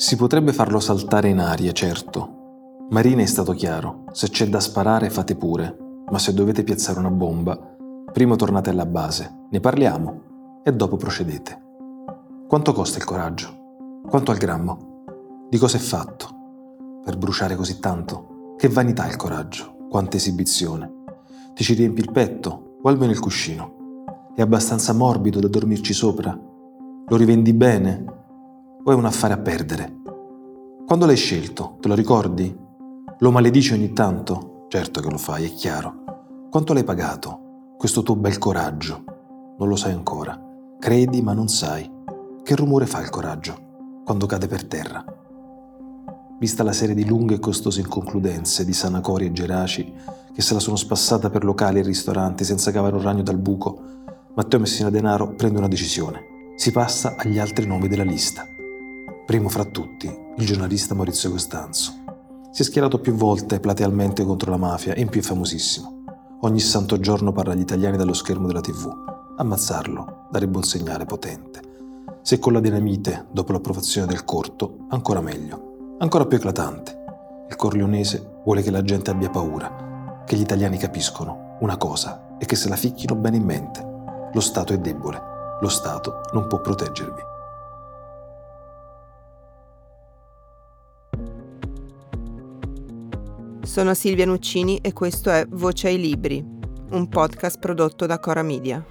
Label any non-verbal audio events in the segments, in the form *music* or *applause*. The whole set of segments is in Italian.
Si potrebbe farlo saltare in aria, certo. Marina è stato chiaro, se c'è da sparare fate pure, ma se dovete piazzare una bomba, prima tornate alla base, ne parliamo e dopo procedete. Quanto costa il coraggio? Quanto al grammo? Di cosa è fatto? Per bruciare così tanto? Che vanità il coraggio? Quanta esibizione? Ti ci riempi il petto o almeno il cuscino? È abbastanza morbido da dormirci sopra? Lo rivendi bene o è un affare a perdere? Quando l'hai scelto, te lo ricordi? Lo maledici ogni tanto? Certo che lo fai, è chiaro. Quanto l'hai pagato? Questo tuo bel coraggio. Non lo sai ancora. Credi ma non sai. Che rumore fa il coraggio quando cade per terra? Vista la serie di lunghe e costose inconcludenze di Sanacori e Geraci che se la sono spassata per locali e ristoranti senza cavare un ragno dal buco, Matteo Messina Denaro prende una decisione. Si passa agli altri nomi della lista. Primo fra tutti, il giornalista Maurizio Costanzo. Si è schierato più volte platealmente contro la mafia e in più è famosissimo. Ogni santo giorno parla agli italiani dallo schermo della tv. Ammazzarlo darebbe un segnale potente. Se con la dinamite, dopo l'approvazione del corto, ancora meglio. Ancora più eclatante. Il corleonese vuole che la gente abbia paura, che gli italiani capiscono una cosa e che se la ficchino bene in mente. Lo Stato è debole, lo Stato non può proteggervi. Sono Silvia Nuccini e questo è Voce ai Libri, un podcast prodotto da Cora Media.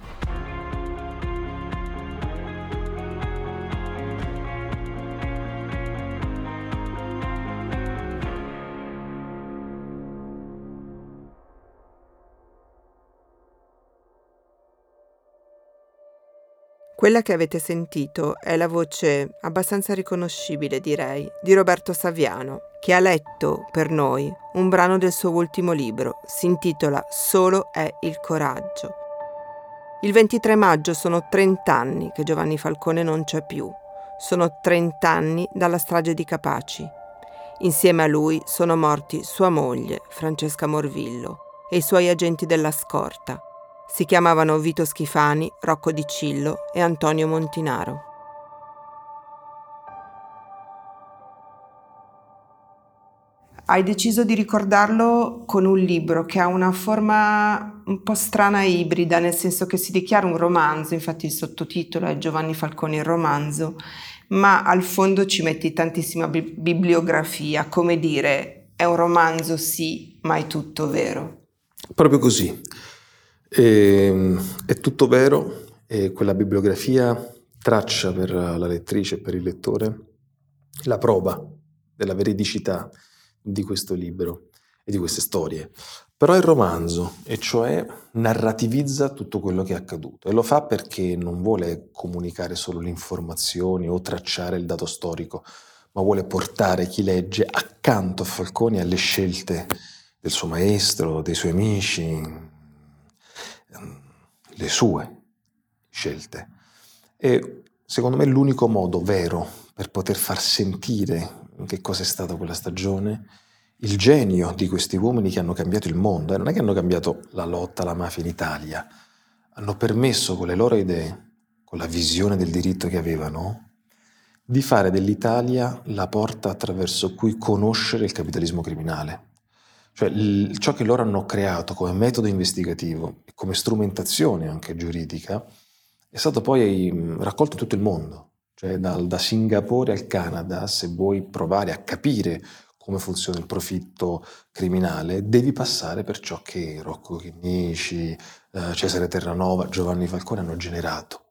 Quella che avete sentito è la voce abbastanza riconoscibile, direi, di Roberto Saviano, che ha letto per noi un brano del suo ultimo libro, si intitola Solo è il coraggio. Il 23 maggio sono 30 anni che Giovanni Falcone non c'è più, sono 30 anni dalla strage di Capaci. Insieme a lui sono morti sua moglie, Francesca Morvillo, e i suoi agenti della scorta, si chiamavano Vito Schifani, Rocco Di Cillo e Antonio Montinaro. Hai deciso di ricordarlo con un libro che ha una forma un po' strana e ibrida, nel senso che si dichiara un romanzo, infatti il sottotitolo è Giovanni Falcone il romanzo, ma al fondo ci metti tantissima bi- bibliografia, come dire, è un romanzo sì, ma è tutto vero. Proprio così. E, ehm, è tutto vero e quella bibliografia traccia per la lettrice e per il lettore la prova della veridicità di questo libro e di queste storie. Però è romanzo, e cioè narrativizza tutto quello che è accaduto e lo fa perché non vuole comunicare solo le informazioni o tracciare il dato storico, ma vuole portare chi legge accanto a Falcone alle scelte del suo maestro, dei suoi amici, le sue scelte. E secondo me l'unico modo vero per poter far sentire che cosa è stata quella stagione, il genio di questi uomini che hanno cambiato il mondo, e non è che hanno cambiato la lotta alla mafia in Italia, hanno permesso con le loro idee, con la visione del diritto che avevano, di fare dell'Italia la porta attraverso cui conoscere il capitalismo criminale. Cioè, il, ciò che loro hanno creato come metodo investigativo e come strumentazione anche giuridica è stato poi raccolto in tutto il mondo. Cioè, dal, da Singapore al Canada, se vuoi provare a capire come funziona il profitto criminale, devi passare per ciò che Rocco Chinnici, eh, Cesare Terranova, Giovanni Falcone hanno generato.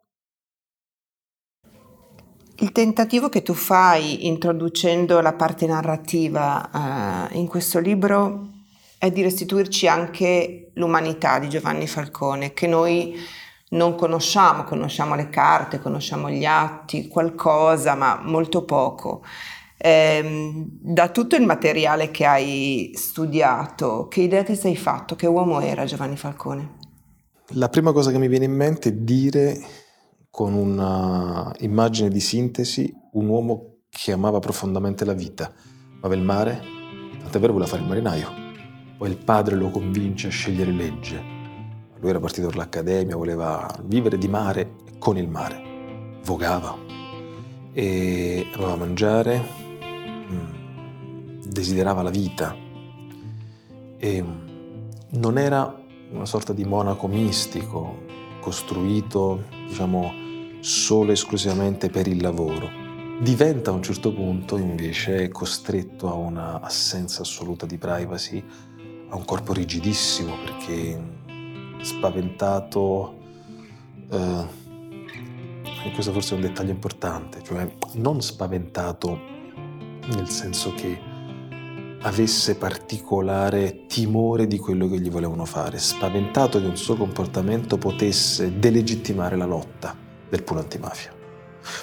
Il tentativo che tu fai introducendo la parte narrativa eh, in questo libro è di restituirci anche l'umanità di Giovanni Falcone, che noi non conosciamo, conosciamo le carte, conosciamo gli atti, qualcosa, ma molto poco. Eh, da tutto il materiale che hai studiato, che idea ti sei fatto? Che uomo era Giovanni Falcone? La prima cosa che mi viene in mente è dire con un'immagine di sintesi un uomo che amava profondamente la vita, amava il mare, tant'è vero voleva fare il marinaio poi il padre lo convince a scegliere legge. Lui era partito per l'accademia, voleva vivere di mare e con il mare. Vogava e amava mangiare, desiderava la vita e non era una sorta di monaco mistico costruito, diciamo, solo e esclusivamente per il lavoro. Diventa a un certo punto invece costretto a una assenza assoluta di privacy, a un corpo rigidissimo perché spaventato, eh, e questo forse è un dettaglio importante, cioè non spaventato nel senso che avesse particolare timore di quello che gli volevano fare, spaventato che un suo comportamento potesse delegittimare la lotta del puro antimafia.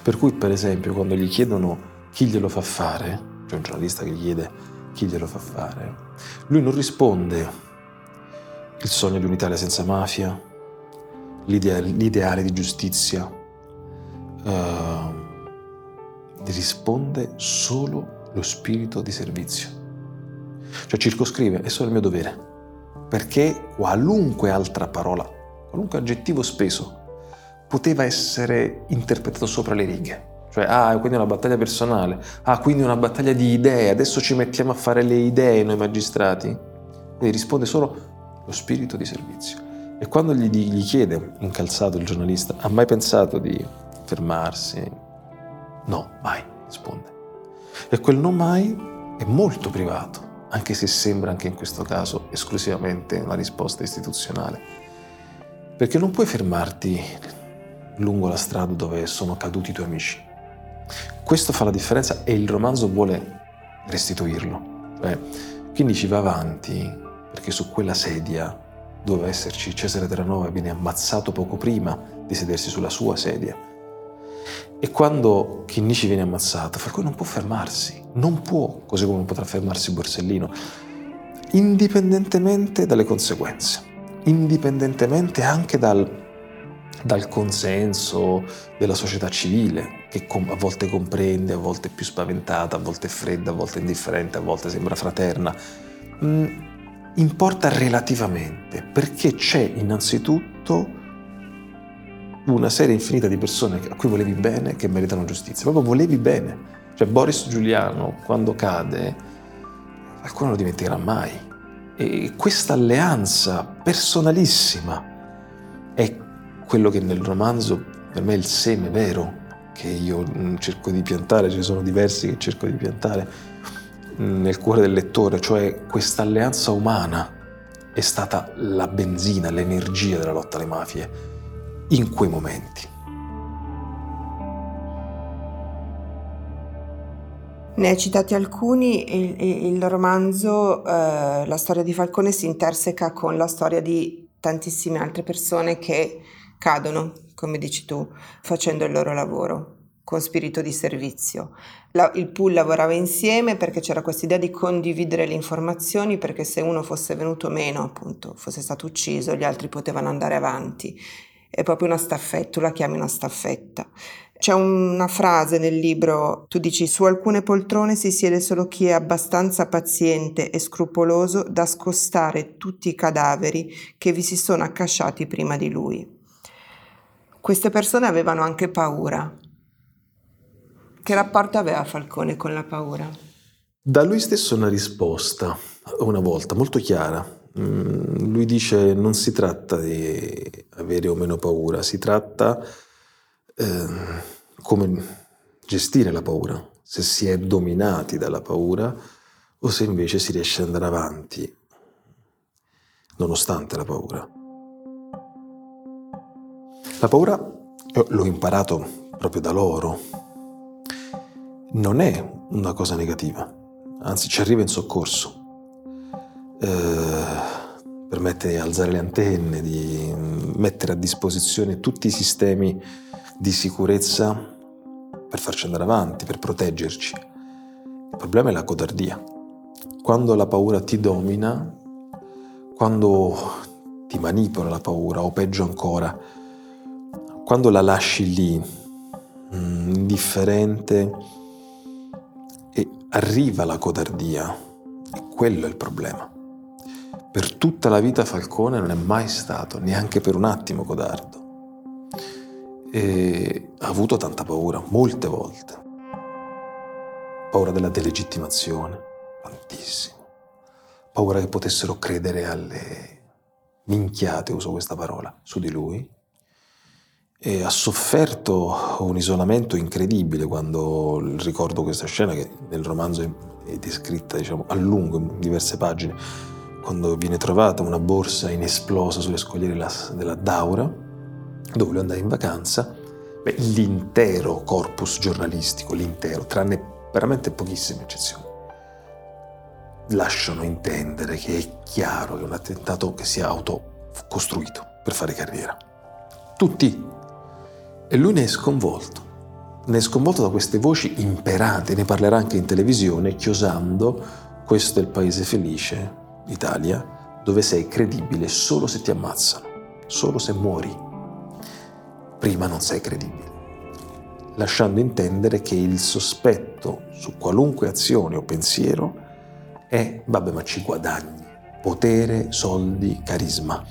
Per cui, per esempio, quando gli chiedono chi glielo fa fare, cioè un giornalista che gli chiede chi glielo fa fare, lui non risponde il sogno di un'Italia senza mafia, l'ideale, l'ideale di giustizia, uh, risponde solo lo spirito di servizio. Cioè circoscrive, è solo il mio dovere. Perché qualunque altra parola, qualunque aggettivo speso, poteva essere interpretato sopra le righe. Cioè, ah, quindi è una battaglia personale, ah, quindi è una battaglia di idee, adesso ci mettiamo a fare le idee noi magistrati. Quindi risponde solo lo spirito di servizio. E quando gli, gli chiede, incalzato il giornalista, ha mai pensato di fermarsi? No, mai, risponde. E quel no mai è molto privato anche se sembra anche in questo caso esclusivamente una risposta istituzionale. Perché non puoi fermarti lungo la strada dove sono caduti i tuoi amici. Questo fa la differenza e il romanzo vuole restituirlo. Cioè, quindi ci va avanti perché su quella sedia doveva esserci Cesare Terranova viene ammazzato poco prima di sedersi sulla sua sedia. E quando Chinnici viene ammazzato, Falcone non può fermarsi, non può, così come non potrà fermarsi Borsellino, indipendentemente dalle conseguenze, indipendentemente anche dal, dal consenso della società civile, che a volte comprende, a volte è più spaventata, a volte è fredda, a volte è indifferente, a volte sembra fraterna. Mm, importa relativamente, perché c'è innanzitutto una serie infinita di persone a cui volevi bene che meritano giustizia. Proprio volevi bene. Cioè Boris Giuliano, quando cade, qualcuno non lo dimenticherà mai. E questa alleanza personalissima è quello che nel romanzo per me è il seme vero che io mm, cerco di piantare, ce ne sono diversi che cerco di piantare mm, nel cuore del lettore, cioè questa alleanza umana è stata la benzina, l'energia della lotta alle mafie in quei momenti. Ne hai citati alcuni, il, il romanzo eh, La storia di Falcone si interseca con la storia di tantissime altre persone che cadono, come dici tu, facendo il loro lavoro con spirito di servizio. La, il pool lavorava insieme perché c'era questa idea di condividere le informazioni perché se uno fosse venuto meno, appunto, fosse stato ucciso, gli altri potevano andare avanti è proprio una staffetta, tu la chiami una staffetta. C'è una frase nel libro, tu dici su alcune poltrone si siede solo chi è abbastanza paziente e scrupoloso da scostare tutti i cadaveri che vi si sono accasciati prima di lui. Queste persone avevano anche paura. Che rapporto aveva Falcone con la paura? Da lui stesso una risposta, una volta, molto chiara. Mm, lui dice non si tratta di avere o meno paura, si tratta eh, come gestire la paura, se si è dominati dalla paura o se invece si riesce ad andare avanti nonostante la paura. La paura, l'ho imparato proprio da loro, non è una cosa negativa, anzi ci arriva in soccorso eh, permette di alzare le antenne, di mettere a disposizione tutti i sistemi di sicurezza per farci andare avanti, per proteggerci. Il problema è la codardia. Quando la paura ti domina, quando ti manipola la paura, o peggio ancora, quando la lasci lì, mm, indifferente, e arriva la codardia, e quello è il problema. Per tutta la vita Falcone non è mai stato, neanche per un attimo, codardo. E ha avuto tanta paura, molte volte. Paura della delegittimazione, tantissimo. Paura che potessero credere alle minchiate, uso questa parola, su di lui. E ha sofferto un isolamento incredibile quando ricordo questa scena che nel romanzo è descritta diciamo, a lungo in diverse pagine, quando viene trovata una borsa inesplosa sulle scogliere della Daura, dove lui andava in vacanza, beh, l'intero corpus giornalistico, l'intero, tranne veramente pochissime eccezioni, lasciano intendere che è chiaro che è un attentato che si è autocostruito per fare carriera. Tutti e lui ne è sconvolto. Ne è sconvolto da queste voci imperate, ne parlerà anche in televisione, chiosando questo è il paese felice, Italia, dove sei credibile solo se ti ammazzano, solo se muori. Prima non sei credibile. Lasciando intendere che il sospetto su qualunque azione o pensiero è, vabbè, ma ci guadagni, potere, soldi, carisma.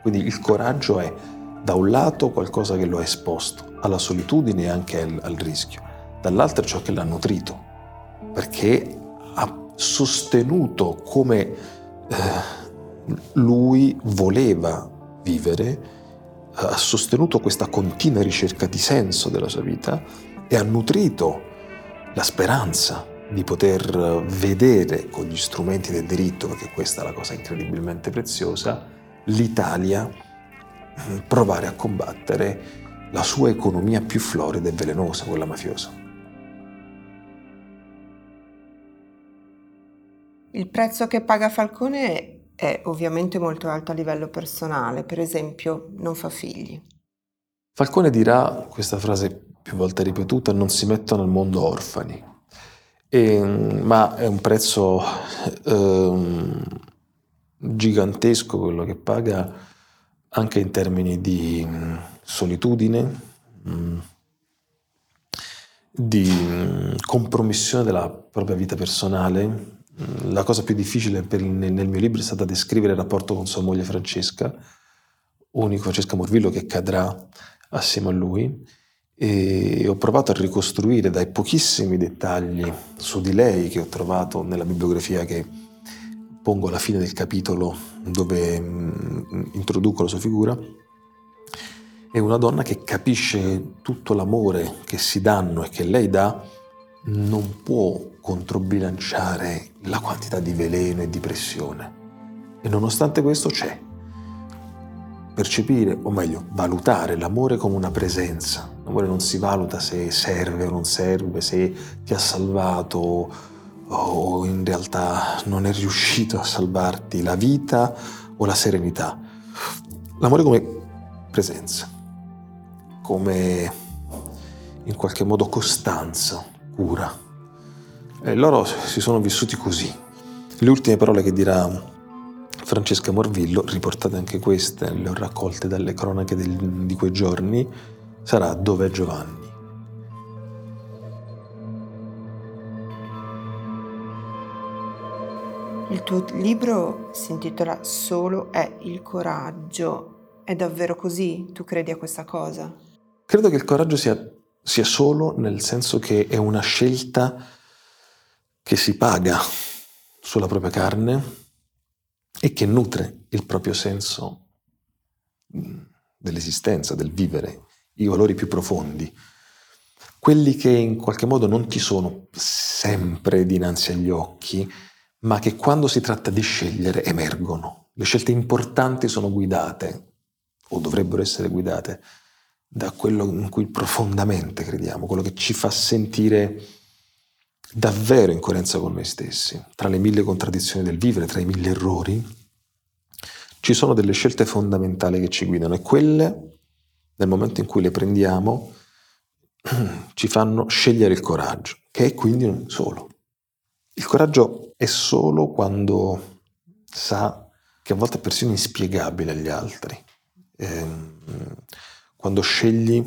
Quindi il coraggio è da un lato qualcosa che lo ha esposto alla solitudine e anche al, al rischio, dall'altro ciò che l'ha nutrito, perché ha sostenuto come eh, lui voleva vivere, ha sostenuto questa continua ricerca di senso della sua vita e ha nutrito la speranza di poter vedere con gli strumenti del diritto, perché questa è la cosa incredibilmente preziosa, l'Italia provare a combattere la sua economia più florida e velenosa, quella mafiosa. Il prezzo che paga Falcone è ovviamente molto alto a livello personale, per esempio non fa figli. Falcone dirà questa frase più volte ripetuta, non si mettono al mondo orfani, e, ma è un prezzo eh, gigantesco quello che paga anche in termini di mm, solitudine, mm, di mm, compromissione della propria vita personale. La cosa più difficile per, nel mio libro è stata descrivere il rapporto con sua moglie Francesca, unico Francesca Morvillo che cadrà assieme a lui e ho provato a ricostruire dai pochissimi dettagli su di lei che ho trovato nella bibliografia che pongo alla fine del capitolo dove mm, introduco la sua figura, è una donna che capisce tutto l'amore che si danno e che lei dà, non può controbilanciare la quantità di veleno e di pressione. E nonostante questo c'è. Percepire, o meglio, valutare l'amore come una presenza. L'amore non si valuta se serve o non serve, se ti ha salvato o in realtà non è riuscito a salvarti la vita o la serenità. L'amore come presenza, come in qualche modo costanza, cura. E loro si sono vissuti così. Le ultime parole che dirà Francesca Morvillo, riportate anche queste, le ho raccolte dalle cronache del, di quei giorni, sarà Dov'è Giovanni? Il tuo libro si intitola Solo è il coraggio. È davvero così? Tu credi a questa cosa? Credo che il coraggio sia, sia solo nel senso che è una scelta che si paga sulla propria carne e che nutre il proprio senso mm, dell'esistenza, del vivere, i valori più profondi, quelli che in qualche modo non ti sono sempre dinanzi agli occhi, ma che quando si tratta di scegliere emergono. Le scelte importanti sono guidate, o dovrebbero essere guidate, da quello in cui profondamente crediamo, quello che ci fa sentire davvero in coerenza con noi stessi. Tra le mille contraddizioni del vivere, tra i mille errori, ci sono delle scelte fondamentali che ci guidano e quelle, nel momento in cui le prendiamo, *clears throat* ci fanno scegliere il coraggio, che è quindi solo. Il coraggio è solo quando sa che a volte è persino inspiegabile agli altri. Eh, quando scegli,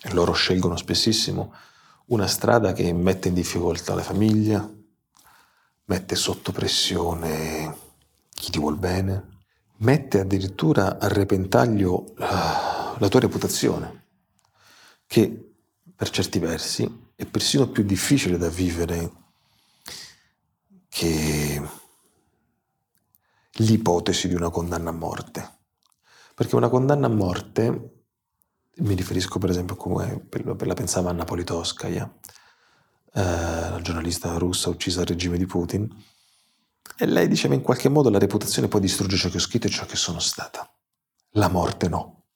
e loro scelgono spessissimo, una strada che mette in difficoltà la famiglia, mette sotto pressione chi ti vuol bene, mette addirittura a repentaglio uh, la tua reputazione, che per certi versi è persino più difficile da vivere che l'ipotesi di una condanna a morte. Perché una condanna a morte, mi riferisco per esempio come la pensava Anna Politkovskaya, eh, la giornalista russa uccisa al regime di Putin, e lei diceva in qualche modo la reputazione poi distrugge ciò che ho scritto e ciò che sono stata. La morte no.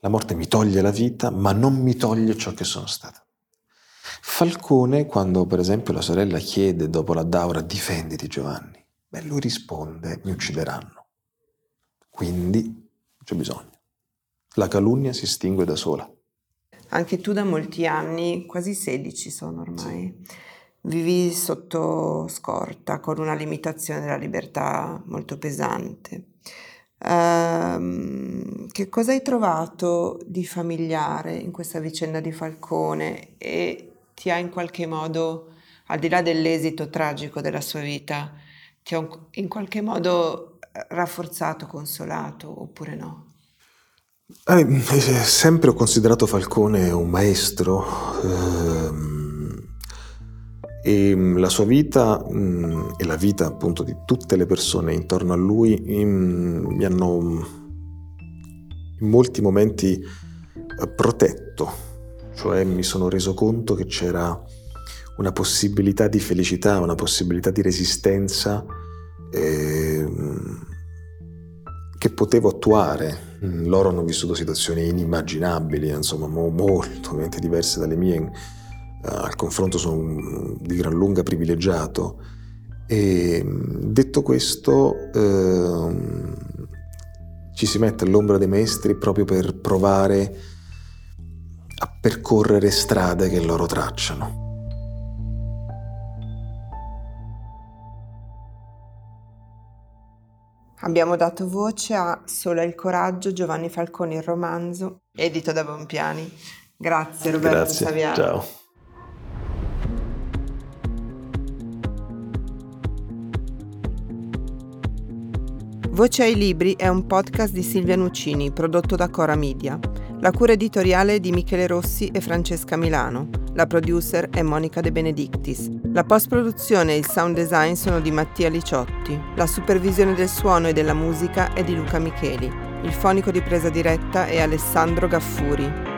La morte mi toglie la vita, ma non mi toglie ciò che sono stata. Falcone, quando per esempio la sorella chiede dopo la Daura difenditi Giovanni, beh, lui risponde mi uccideranno. Quindi c'è bisogno. La calunnia si estingue da sola. Anche tu da molti anni, quasi 16 sono ormai, sì. vivi sotto scorta con una limitazione della libertà molto pesante. Uh, che cosa hai trovato di familiare in questa vicenda di Falcone e ti ha in qualche modo, al di là dell'esito tragico della sua vita, ti ha in qualche modo rafforzato, consolato oppure no? Eh, sempre ho considerato Falcone un maestro ehm, e la sua vita mh, mm, e la vita appunto di tutte le persone intorno a lui mh, mm, mi hanno in molti momenti eh, protetto, cioè mi sono reso conto che c'era una possibilità di felicità, una possibilità di resistenza. Eh, che potevo attuare. Mm, loro hanno vissuto situazioni inimmaginabili, insomma, molto diverse dalle mie. Uh, al confronto sono di gran lunga privilegiato. E detto questo, uh, ci si mette all'ombra dei maestri proprio per provare percorrere strade che loro tracciano. Abbiamo dato voce a Sola il coraggio, Giovanni Falcone il romanzo, edito da Bompiani. Grazie Roberto Grazie. Saviano. Ciao. Voce ai libri è un podcast di Silvia Nuccini, prodotto da Cora Media. La cura editoriale è di Michele Rossi e Francesca Milano. La producer è Monica De Benedictis. La post-produzione e il sound design sono di Mattia Liciotti. La supervisione del suono e della musica è di Luca Micheli. Il fonico di presa diretta è Alessandro Gaffuri.